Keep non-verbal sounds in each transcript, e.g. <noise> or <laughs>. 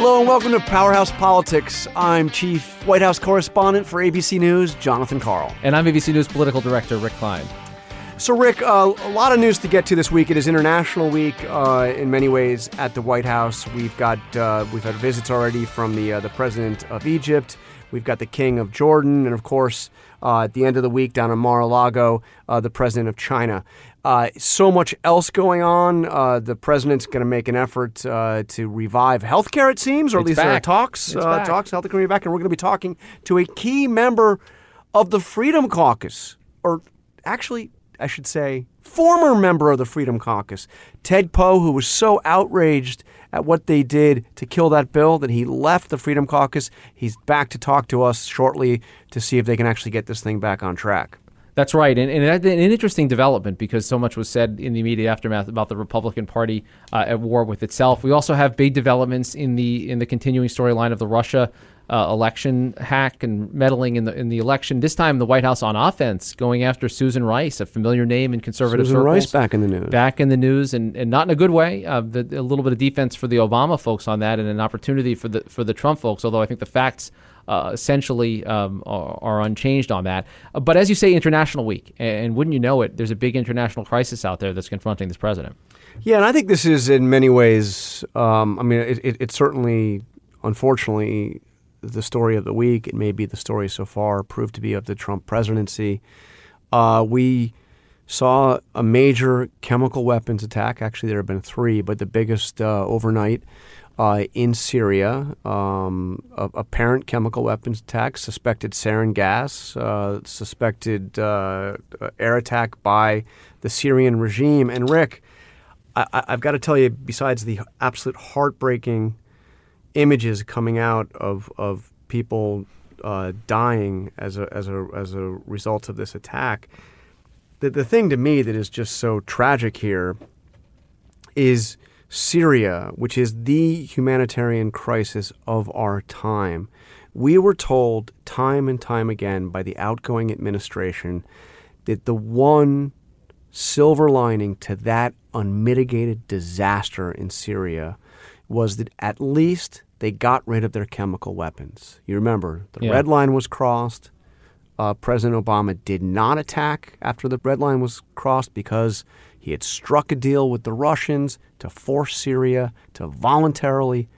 Hello and welcome to Powerhouse Politics. I'm Chief White House Correspondent for ABC News, Jonathan Karl. And I'm ABC News Political Director Rick Klein. So, Rick, uh, a lot of news to get to this week. It is International Week uh, in many ways at the White House. We've got uh, we've had visits already from the uh, the president of Egypt. We've got the king of Jordan, and of course, uh, at the end of the week down in Mar-a-Lago, uh, the president of China. Uh, so much else going on. Uh, the president's going to make an effort uh, to revive healthcare. It seems, or at It's least there are talks. Back. talks. To be back, and we're going to be talking to a key member of the Freedom Caucus, or actually, I should say, former member of the Freedom Caucus, Ted Poe, who was so outraged at what they did to kill that bill that he left the Freedom Caucus. He's back to talk to us shortly to see if they can actually get this thing back on track. That's right, and, and an interesting development because so much was said in the immediate aftermath about the Republican Party uh, at war with itself. We also have big developments in the in the continuing storyline of the Russia uh, election hack and meddling in the in the election. This time, the White House on offense, going after Susan Rice, a familiar name in conservative Susan circles. Rice back in the news. back in the news, and, and not in a good way. Uh, the, a little bit of defense for the Obama folks on that, and an opportunity for the for the Trump folks. Although I think the facts uh, essentially um, are, are unchanged on that. Uh, but as you say, International Week, and, wouldn't you know it, there's a big international crisis out there that's confronting this president. Yeah, and I think this is in many ways. Um, I mean, it, it, it's certainly, unfortunately, the story of the week. It may be the story so far proved to be of the Trump presidency. Uh, we saw a major chemical weapons attack. Actually, there have been three, but the biggest uh, overnight uh, in Syria. Um, apparent chemical weapons attack, suspected sarin gas, uh, suspected uh, air attack by the Syrian regime. And Rick, I, I've got to tell you, besides the absolute heartbreaking images coming out of of people uh, dying as a as a as a result of this attack, the the thing to me that is just so tragic here is Syria, which is the humanitarian crisis of our time. We were told time and time again by the outgoing administration that the one silver lining to that unmitigated disaster in Syria was that at least they got rid of their chemical weapons. You remember, the Yeah. red line was crossed. Uh, President Obama did not attack after the red line was crossed because he had struck a deal with the Russians to force Syria to voluntarily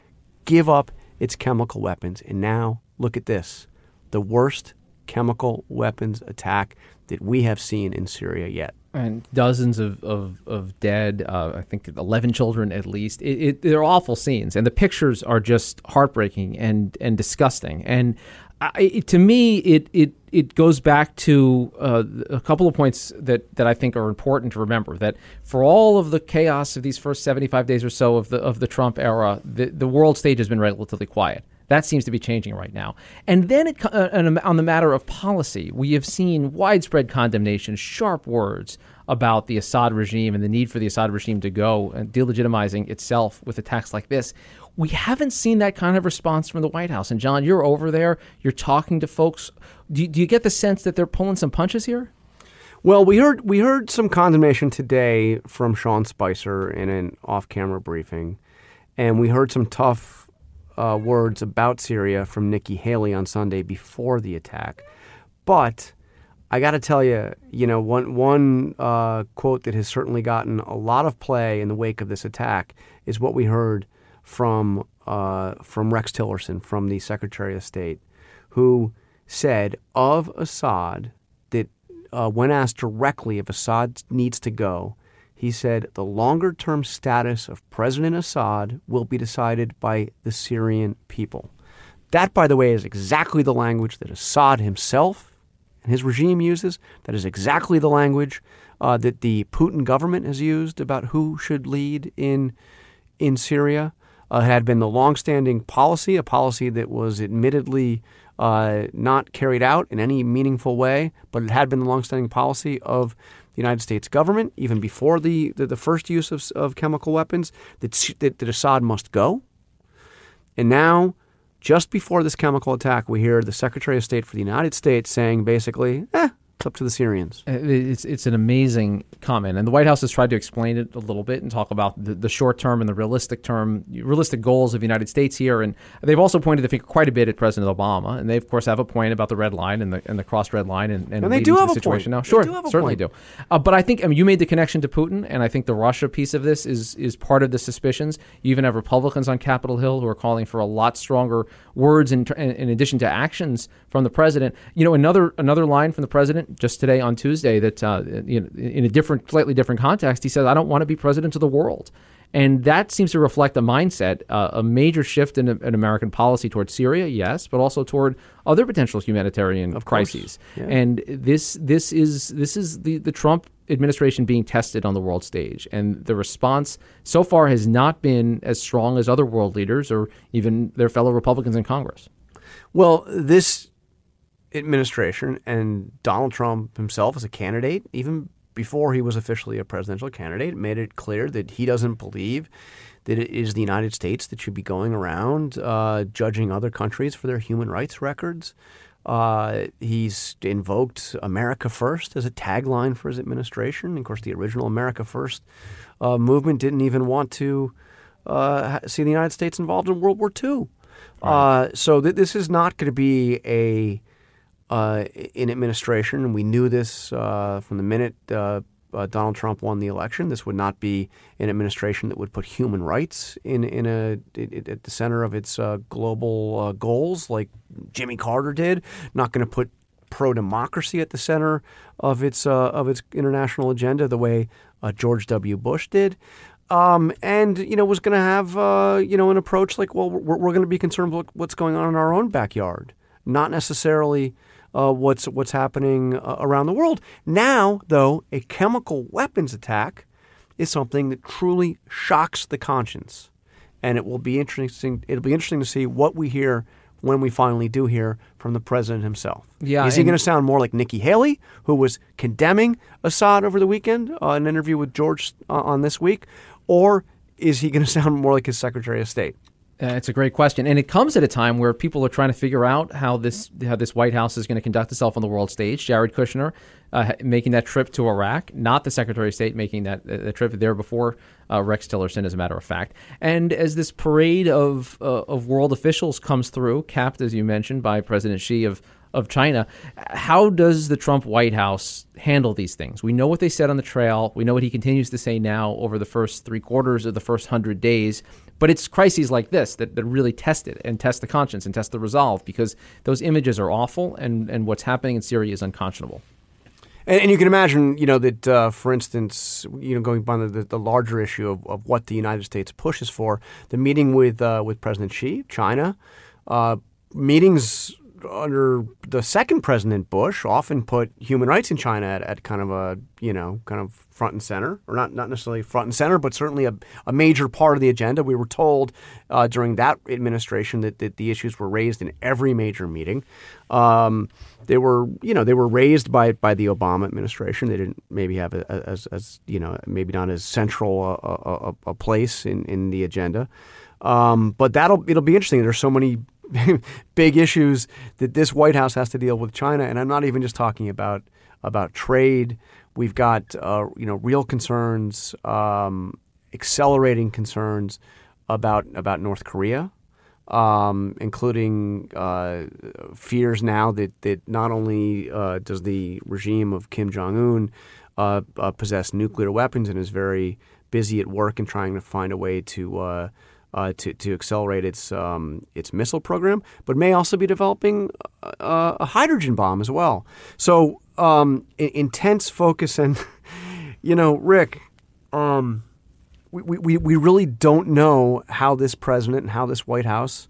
give up its chemical weapons. And now, look at this the worst chemical weapons attack that we have seen in Syria yet. And dozens of of, of dead. Uh, I think eleven children at least. It, it, they're awful scenes, and the pictures are just heartbreaking and and disgusting. And I, it, to me, it it it goes back to uh, a couple of points that that I think are important to remember. That for all of the chaos of these first seventy five days or so of the of the Trump era, the the world stage has been relatively quiet. That seems to be changing right now. And then it, uh, on on the matter of policy, we have seen widespread condemnation, sharp words about the Assad regime and the need for the Assad regime to go and delegitimizing itself with attacks like this. We haven't seen that kind of response from the White House. And Jon, you're over there, you're talking to folks. Do do you get the sense that they're pulling some punches here? Well, we heard we heard some condemnation today from Sean Spicer in an off-camera briefing, and we heard some tough uh, words about Syria from Nikki Haley on Sunday before the attack. But I got to tell you, you know, one one uh, quote that has certainly gotten a lot of play in the wake of this attack is what we heard from uh, from Rex Tillerson, from the Secretary of State, who said of Assad that uh, when asked directly if Assad needs to go, he said the longer term status of President Assad will be decided by the Syrian people. That, by the way, is exactly the language that Assad himself and his regime uses. That is exactly the language uh, that the Putin government has used about who should lead in in Syria. Uh, had been the longstanding policy, a policy that was admittedly uh, not carried out in any meaningful way, but it had been the longstanding policy of the United States government, even before the, the, the first use of, of chemical weapons, that, that, that Assad must go. And now, just before this chemical attack, we hear the Secretary of State for the United States saying basically, eh, It's up to the Syrians. Uh, It's it's an amazing comment, and the White House has tried to explain it a little bit and talk about the, the short term and the realistic term, realistic goals of the United States here. And they've also pointed the finger quite a bit at President Obama, and they of course have a point about the red line and the and the crossed red line and, and, And they do have the a situation point. now. They Sure, do have a certainly point. do. Uh, but I think I mean you made the connection to Putin, and I think the Russia piece of this is is part of the suspicions. You even have Republicans on Capitol Hill who are calling for a lot stronger words in, in, in addition to actions from the president. You know, another another line from the president just today on Tuesday that uh, you know, in a different, slightly different context, he said, "I don't want to be president of the world." And that seems to reflect a mindset, uh, a major shift in, in American policy towards Syria, yes, but also toward other potential humanitarian course. crises. Yeah. And this this is this is the, the Trump administration being tested on the world stage, and the response so far has not been as strong as other world leaders or even their fellow Republicans in Congress. Well, this administration and Donald Trump himself as a candidate, even before he was officially a presidential candidate, made it clear that he doesn't believe that it is the United States that should be going around uh, judging other countries for their human rights records. Uh, he's invoked America First as a tagline for his administration. Of course, the original America First uh, movement didn't even want to uh, see the United States involved in World War II. Uh, so th- this is not going to be a uh, in administration, we knew this uh, from the minute uh, uh, Donald Trump won the election. This would not be an administration that would put human rights in in a i- i- at the center of its uh, global uh, goals, like Jimmy Carter did. Not going to put pro democracy at the center of its of its international agenda, the way George W. Bush did. Um, and you know was going to have uh, you know an approach like well we're, we're going to be concerned with what's going on in our own backyard, not necessarily uh, what's what's happening uh, around the world. Now, though, a chemical weapons attack is something that truly shocks the conscience, and it will be interesting. It'll be interesting to see what we hear when we finally do hear from the president himself. Yeah, is he going to sound more like Nikki Haley, who was condemning Assad over the weekend, uh, an interview with George uh, on this week, or is he going <laughs> to sound more like his Secretary of State? Uh, it's a great question, and it comes at a time where people are trying to figure out how this how this White House is going to conduct itself on the world stage. Jared Kushner uh, making that trip to Iraq, not the Secretary of State making that uh, the trip there before uh, Rex Tillerson, as a matter of fact. And as this parade of uh, of world officials comes through, capped as you mentioned by President Xi of of China. How does the Trump White House handle these things? We know what they said on the trail. We know what he continues to say now over the first three quarters of the first hundred days. But it's crises like this that, that really test it and test the conscience and test the resolve because those images are awful and, and what's happening in Syria is unconscionable. And, and you can imagine, you know, that uh, for instance, you know, going beyond the, the larger issue of, of what the United States pushes for, the meeting with uh, with President Xi, China, uh, meetings under the second President Bush often put human rights in China at, at kind of a you know kind of front and center, or not not necessarily front and center, but certainly a, a major part of the agenda. We were told uh, during that administration that, that the issues were raised in every major meeting. Um, they were you know they were raised by by the Obama administration. They didn't maybe have a, a- as as you know maybe not as central a, a, place in in the agenda. Um, but that'll it'll be interesting. There's so many <laughs> big issues that this White House has to deal with China, and I'm not even just talking about about trade. We've got uh, you know real concerns, um, accelerating concerns about about North Korea, um, including uh, fears now that that not only uh, does the regime of Kim Jong Un uh, uh, possess nuclear weapons and is very busy at work in trying to find a way to uh, to, to accelerate its um, its missile program, but may also be developing uh, a hydrogen bomb as well. So um, intense focus and <laughs> you know, Rick, um, we, we, we really don't know how this president and how this White House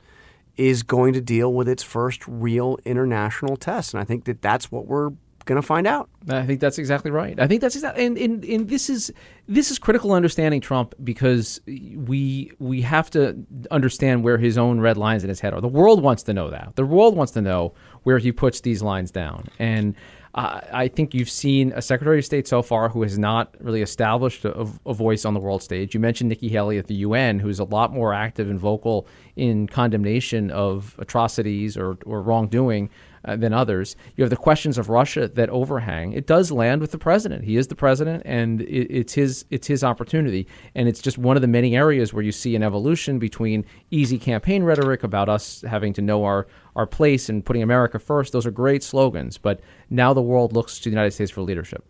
is going to deal with its first real international test, and I think that that's what we're going to find out. I think that's exactly right. I think that's exactly, and, and and this is this is critical understanding Trump because we we have to understand where his own red lines in his head are. The world wants to know that. The world wants to know where he puts these lines down, and uh, I think you've seen a Secretary of State so far who has not really established a, a voice on the world stage. You mentioned Nikki Haley at the UN, who's a lot more active and vocal in condemnation of atrocities or, or wrongdoing uh, than others. You have the questions of Russia that overhang. It does land with the president. He is the president, and it, it's his it's his opportunity. And it's just one of the many areas where you see an evolution between easy campaign rhetoric about us having to know our our place and putting America first. Those are great slogans, but now the world looks to the United States for leadership.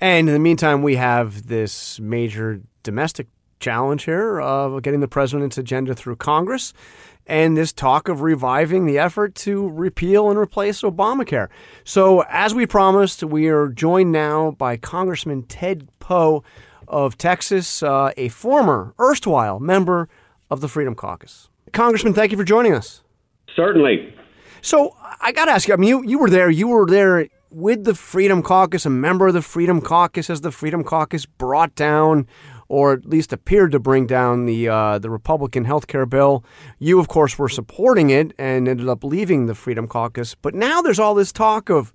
And in the meantime, we have this major domestic challenge here of getting the president's agenda through Congress and this talk of reviving the effort to repeal and replace Obamacare. So, as we promised, we are joined now by Congressman Ted Poe of Texas, uh, a former, erstwhile member of the Freedom Caucus. Congressman, thank you for joining us. Certainly. So, I got to ask you, I mean, you, you were there, you were there with the Freedom Caucus, a member of the Freedom Caucus, as the Freedom Caucus brought down or at least appeared to bring down the uh, the Republican health care bill. You, of course, were supporting it and ended up leaving the Freedom Caucus. But now there's all this talk of,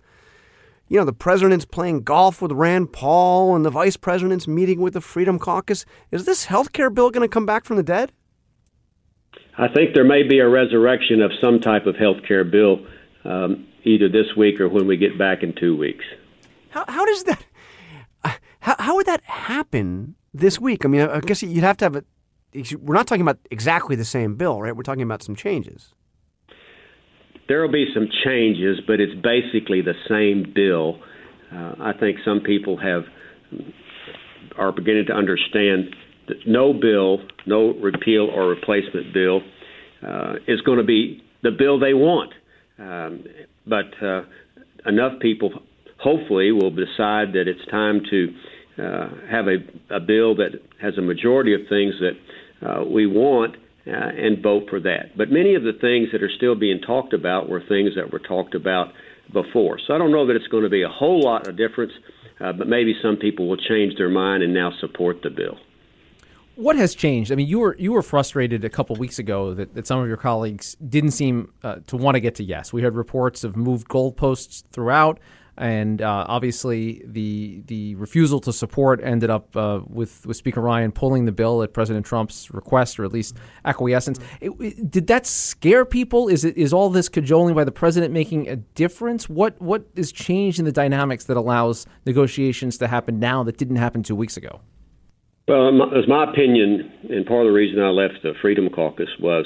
you know, the president's playing golf with Rand Paul and the vice president's meeting with the Freedom Caucus. Is this health care bill going to come back from the dead? I think there may be a resurrection of some type of health care bill um, either this week or when we get back in two weeks. How, how does that? How, how would that happen this week? I mean, I guess you'd have to have a. We're not talking about exactly the same bill, right? We're talking about some changes. There will be some changes, but it's basically the same bill. Uh, I think some people have are beginning to understand that no bill, no repeal or replacement bill, uh, is going to be the bill they want. Um, but uh, enough people, hopefully, will decide that it's time to uh, have a, a bill that has a majority of things that uh, we want uh, and vote for that. But many of the things that are still being talked about were things that were talked about before. So I don't know that it's going to be a whole lot of difference, uh, but maybe some people will change their mind and now support the bill. What has changed? I mean, you were you were frustrated a couple weeks ago that, that some of your colleagues didn't seem uh, to want to get to yes. We had reports of moved goalposts throughout and uh, obviously the the refusal to support ended up uh, with with Speaker Ryan pulling the bill at President Trump's request, or at least acquiescence. It, it, did that scare people? Is it is all this cajoling by the president making a difference? What what is changed in the dynamics that allows negotiations to happen now that didn't happen two weeks ago? Well, it was my opinion, and part of the reason I left the Freedom Caucus was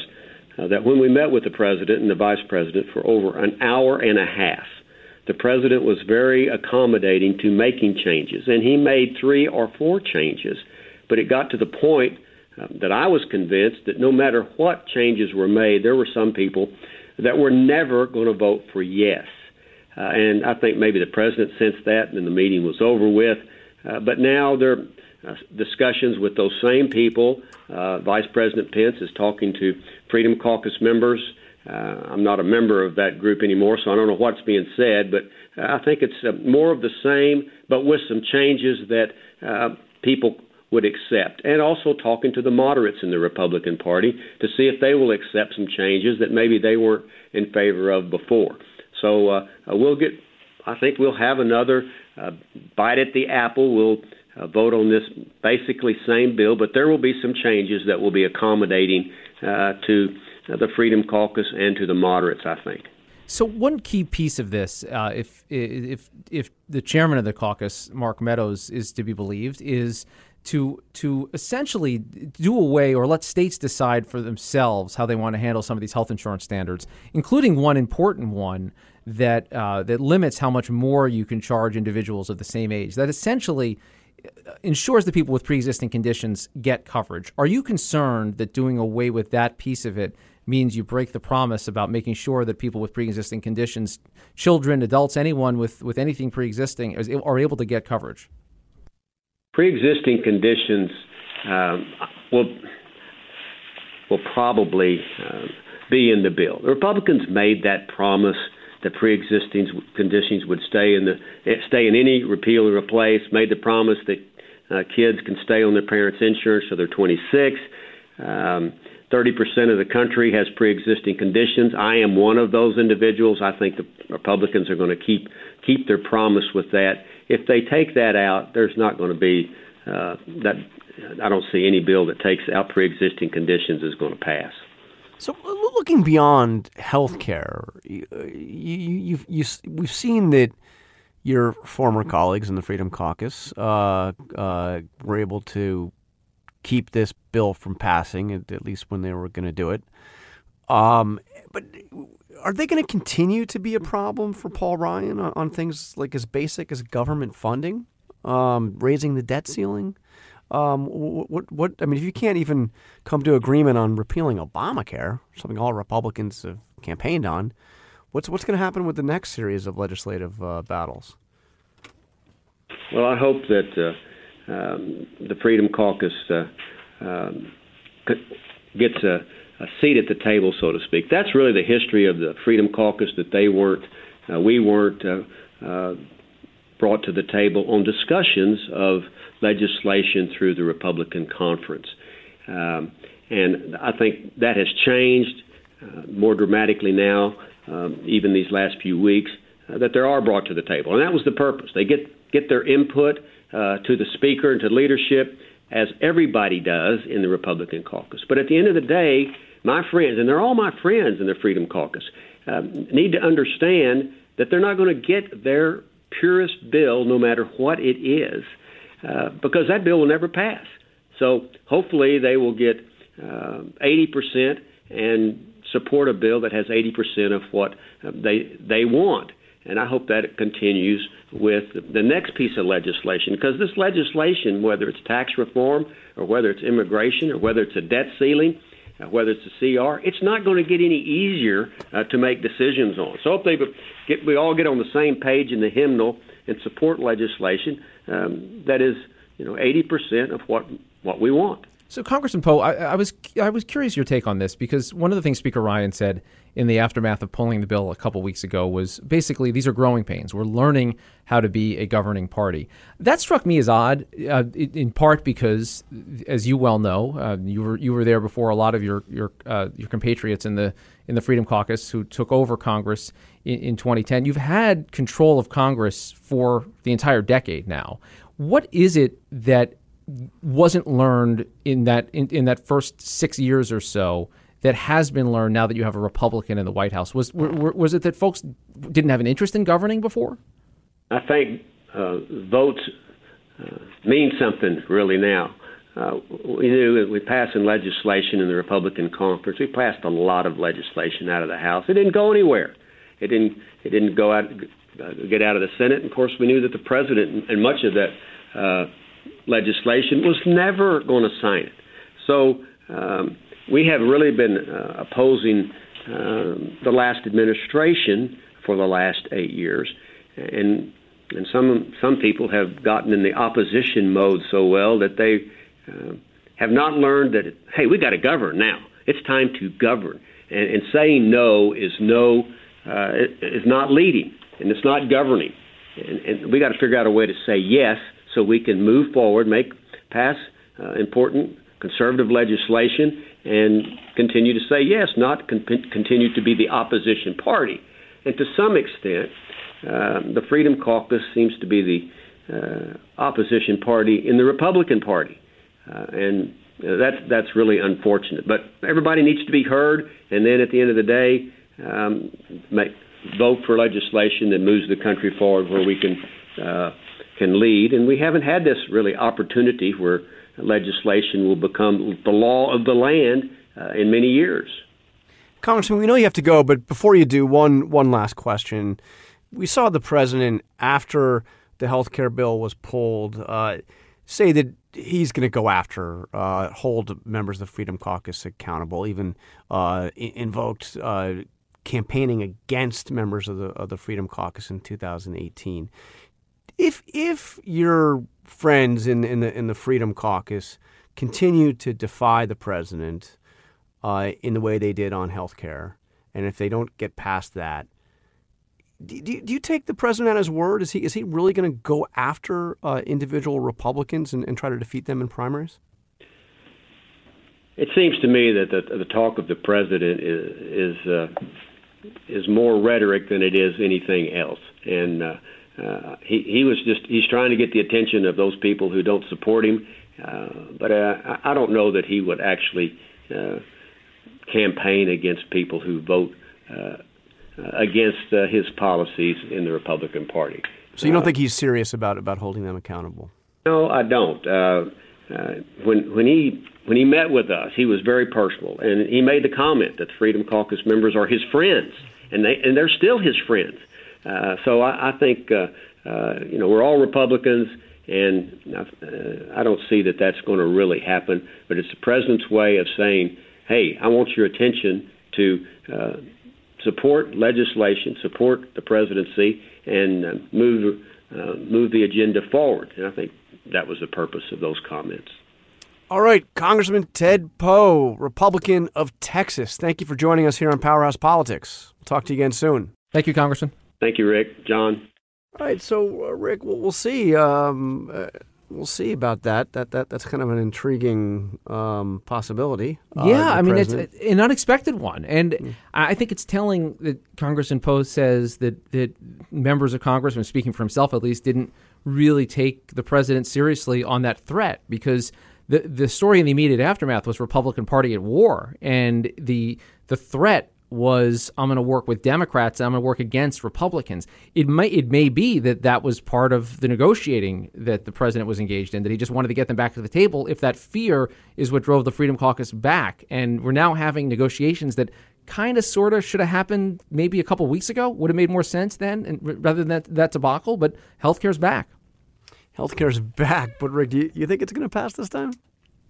uh, that when we met with the president and the vice president for over an hour and a half the president was very accommodating to making changes, and he made three or four changes. But it got to the point um, that I was convinced that no matter what changes were made, there were some people that were never going to vote for yes. Uh, and I think maybe the president sensed that, and the meeting was over with. Uh, but now there are uh, discussions with those same people. Uh, Vice President Pence is talking to Freedom Caucus members uh, I'm not a member of that group anymore, so I don't know what's being said, but uh, I think it's uh, more of the same, but with some changes that uh, people would accept. And also talking to the moderates in the Republican Party to see if they will accept some changes that maybe they weren't in favor of before. So uh, we'll get, I think we'll have another uh, bite at the apple. We'll uh, vote on this basically same bill, but there will be some changes that will be accommodating uh, to the Freedom Caucus and to the moderates, I think. So one key piece of this, uh, if if if the chairman of the caucus, Mark Meadows, is to be believed, is to to essentially do away or let states decide for themselves how they want to handle some of these health insurance standards, including one important one that uh, that limits how much more you can charge individuals of the same age. That essentially uh, ensures that people with pre-existing conditions get coverage. Are you concerned that doing away with that piece of it means you break the promise about making sure that people with pre-existing conditions, children, adults, anyone with, with anything pre-existing, is, are able to get coverage? Pre-existing conditions um, will will probably uh, be in the bill. The Republicans made that promise that pre-existing conditions would stay in the stay in any repeal and replace. Made the promise that uh, kids can stay on their parents' insurance till they're 26. Um, 30% of the country has pre-existing conditions. I am one of those individuals. I think the Republicans are going to keep keep their promise with that. If they take that out, there's not going to be uh, that. I don't see any bill that takes out pre-existing conditions is going to pass. So, looking beyond healthcare, you, you, you, we've seen that your former colleagues in the Freedom Caucus uh, uh, were able to keep this bill from passing, at least when they were going to do it. Um, but are they going to continue to be a problem for Paul Ryan on, on things like as basic as government funding, um, raising the debt ceiling? Um, what, what, I mean, if you can't even come to agreement on repealing Obamacare, something all Republicans have campaigned on, what's what's going to happen with the next series of legislative uh, battles? Well, I hope that uh, um, the Freedom Caucus uh, um, gets a a seat at the table, so to speak. That's really the history of the Freedom Caucus that they weren't, uh, we weren't uh, uh, brought to the table on discussions of legislation through the Republican conference. Um, and I think that has changed uh, more dramatically now, um, even these last few weeks, that they are brought to the table. And that was the purpose. They get, get their input uh, to the Speaker and to leadership as everybody does in the Republican caucus. But at the end of the day, my friends, and they're all my friends in the Freedom Caucus, uh, need to understand that they're not going to get their purest bill, no matter what it is, uh, because that bill will never pass. So hopefully they will get uh, 80% and support a bill that has 80% of what uh, they they want. And I hope that it continues with the next piece of legislation because this legislation, whether it's tax reform or whether it's immigration or whether it's a debt ceiling, uh, whether it's a CR, it's not going to get any easier uh, to make decisions on. So if they get, we all get on the same page in the hymnal and support legislation um, that is, you know, 80% of what what we want. So, Congressman Poe, I, I, was I was curious your take on this because one of the things Speaker Ryan said in the aftermath of pulling the bill a couple weeks ago was basically these are growing pains. We're learning how to be a governing party. That struck me as odd, uh, in part because, as you well know, uh, you were you were there before a lot of your your uh, your compatriots in the in the Freedom Caucus who took over Congress in, in 2010. You've had control of Congress for the entire decade now. What is it that wasn't learned in that in, in that first six years or so that has been learned now that you have a Republican in the White House? Was was it that folks didn't have an interest in governing before? I think uh, votes uh, mean something really now. Uh, we knew we passed in legislation in the Republican conference. We passed a lot of legislation out of the House. It didn't go anywhere. It didn't. It didn't go out, uh, get out of the Senate. And of course, we knew that the president and much of that uh, legislation was never going to sign it. So um, we have really been uh, opposing uh, the last administration for the last eight years, and and some some people have gotten in the opposition mode so well that they uh, have not learned that hey we got to govern now. It's time to govern, and, and saying no is no uh, is not leading, and it's not governing, and, and we got to figure out a way to say yes so we can move forward, make pass uh, important conservative legislation, and continue to say yes, not con- continue to be the opposition party. And to some extent, uh, the Freedom Caucus seems to be the uh, opposition party in the Republican Party, uh, and that's that's really unfortunate. But everybody needs to be heard, and then at the end of the day, um, make, vote for legislation that moves the country forward, where we can uh, can lead. And we haven't had this really opportunity where legislation will become the law of the land uh, in many years. Congressman, we know you have to go, but before you do, one one last question. We saw the president after the health care bill was pulled uh, say that he's going to go after, uh, hold members of the Freedom Caucus accountable, even uh, invoked uh, campaigning against members of the of the Freedom Caucus in 2018. If if your friends in in the in the Freedom Caucus continue to defy the president uh, in the way they did on health care, and if they don't get past that, do, do, do you take the president at his word? Is he is he really going to go after uh, individual Republicans and, and try to defeat them in primaries? It seems to me that the, the talk of the president is is, uh, is more rhetoric than it is anything else, and uh, uh, he he was just he's trying to get the attention of those people who don't support him. Uh, but uh, I don't know that he would actually uh, campaign against people who vote uh, against uh, his policies in the Republican Party. So you don't think he's serious about about holding them accountable? No, I don't. Uh, uh, when when he when he met with us, he was very personal, and he made the comment that the Freedom Caucus members are his friends, and they and they're still his friends. Uh, so I, I think uh, uh, you know we're all Republicans, and uh, I don't see that that's going to really happen. But it's the president's way of saying, "Hey, I want your attention to." Uh, support legislation, support the presidency, and uh, move uh, move the agenda forward. And I think that was the purpose of those comments. All right, Congressman Ted Poe, Republican of Texas. Thank you for joining us here on Powerhouse Politics. We'll talk to you again soon. Thank you, Congressman. Thank you, Rick. Jon. All right, so uh, Rick, we'll, we'll see. Um, uh, we'll see about that. That that that's kind of an intriguing um, possibility. Uh, yeah, I mean president. it's an unexpected one, and mm. I think it's telling that Congressman Poe says that that members of Congress, and speaking for himself at least, didn't really take the president seriously on that threat because the the story in the immediate aftermath was Republican Party at war, and the the threat was I'm going to work with Democrats. I'm going to work against Republicans. It may it may be that that was part of the negotiating that the president was engaged in. That he just wanted to get them back to the table. If that fear is what drove the Freedom Caucus back, and we're now having negotiations that kind of sort of should have happened maybe a couple weeks ago. Would have made more sense then, and rather than that, that debacle. But healthcare's back. Healthcare's <laughs> back. But Rick, do you, you think it's going to pass this time?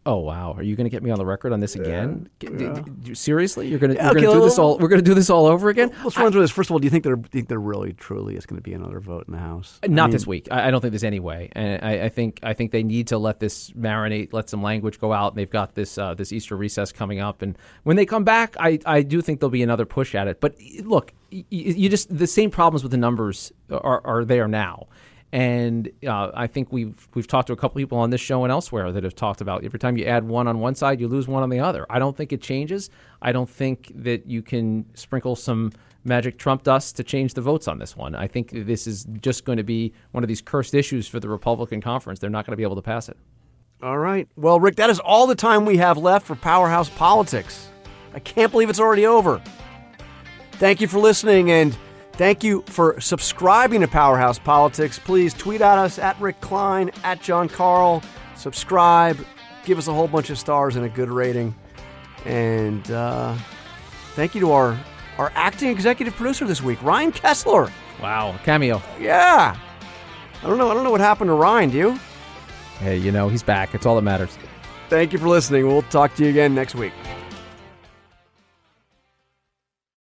Oh wow! Are you going to get me on the record on this again? Yeah. Yeah. Seriously, you're going to okay, do this all? We're going to do this all over again. Let's run through this. First of all, do you think there think there really truly is going to be another vote in the House? Not I mean, this week. I, I, don't think there's any way. And I, I, think I think they need to let this marinate, let some language go out. And they've got this uh, this Easter recess coming up, and when they come back, I I do think there'll be another push at it. But look, you, you just the same problems with the numbers are are there now. And uh, I think we've we've talked to a couple people on this show and elsewhere that have talked about every time you add one on one side, you lose one on the other. I don't think it changes. I don't think that you can sprinkle some magic Trump dust to change the votes on this one. I think this is just going to be one of these cursed issues for the Republican conference. They're not going to be able to pass it. All right. Well, Rick, that is all the time we have left for Powerhouse Politics. I can't believe it's already over. Thank you for listening and Thank you for subscribing to Powerhouse Politics. Please tweet at us at Rick Klein, at Jon Karl. Subscribe, give us a whole bunch of stars and a good rating. And uh, thank you to our, our acting executive producer this week, Ryan Kessler. Wow, cameo. Yeah. I don't know. I don't know what happened to Ryan. Do you? Hey, you know he's back. It's all that matters. Thank you for listening. We'll talk to you again next week.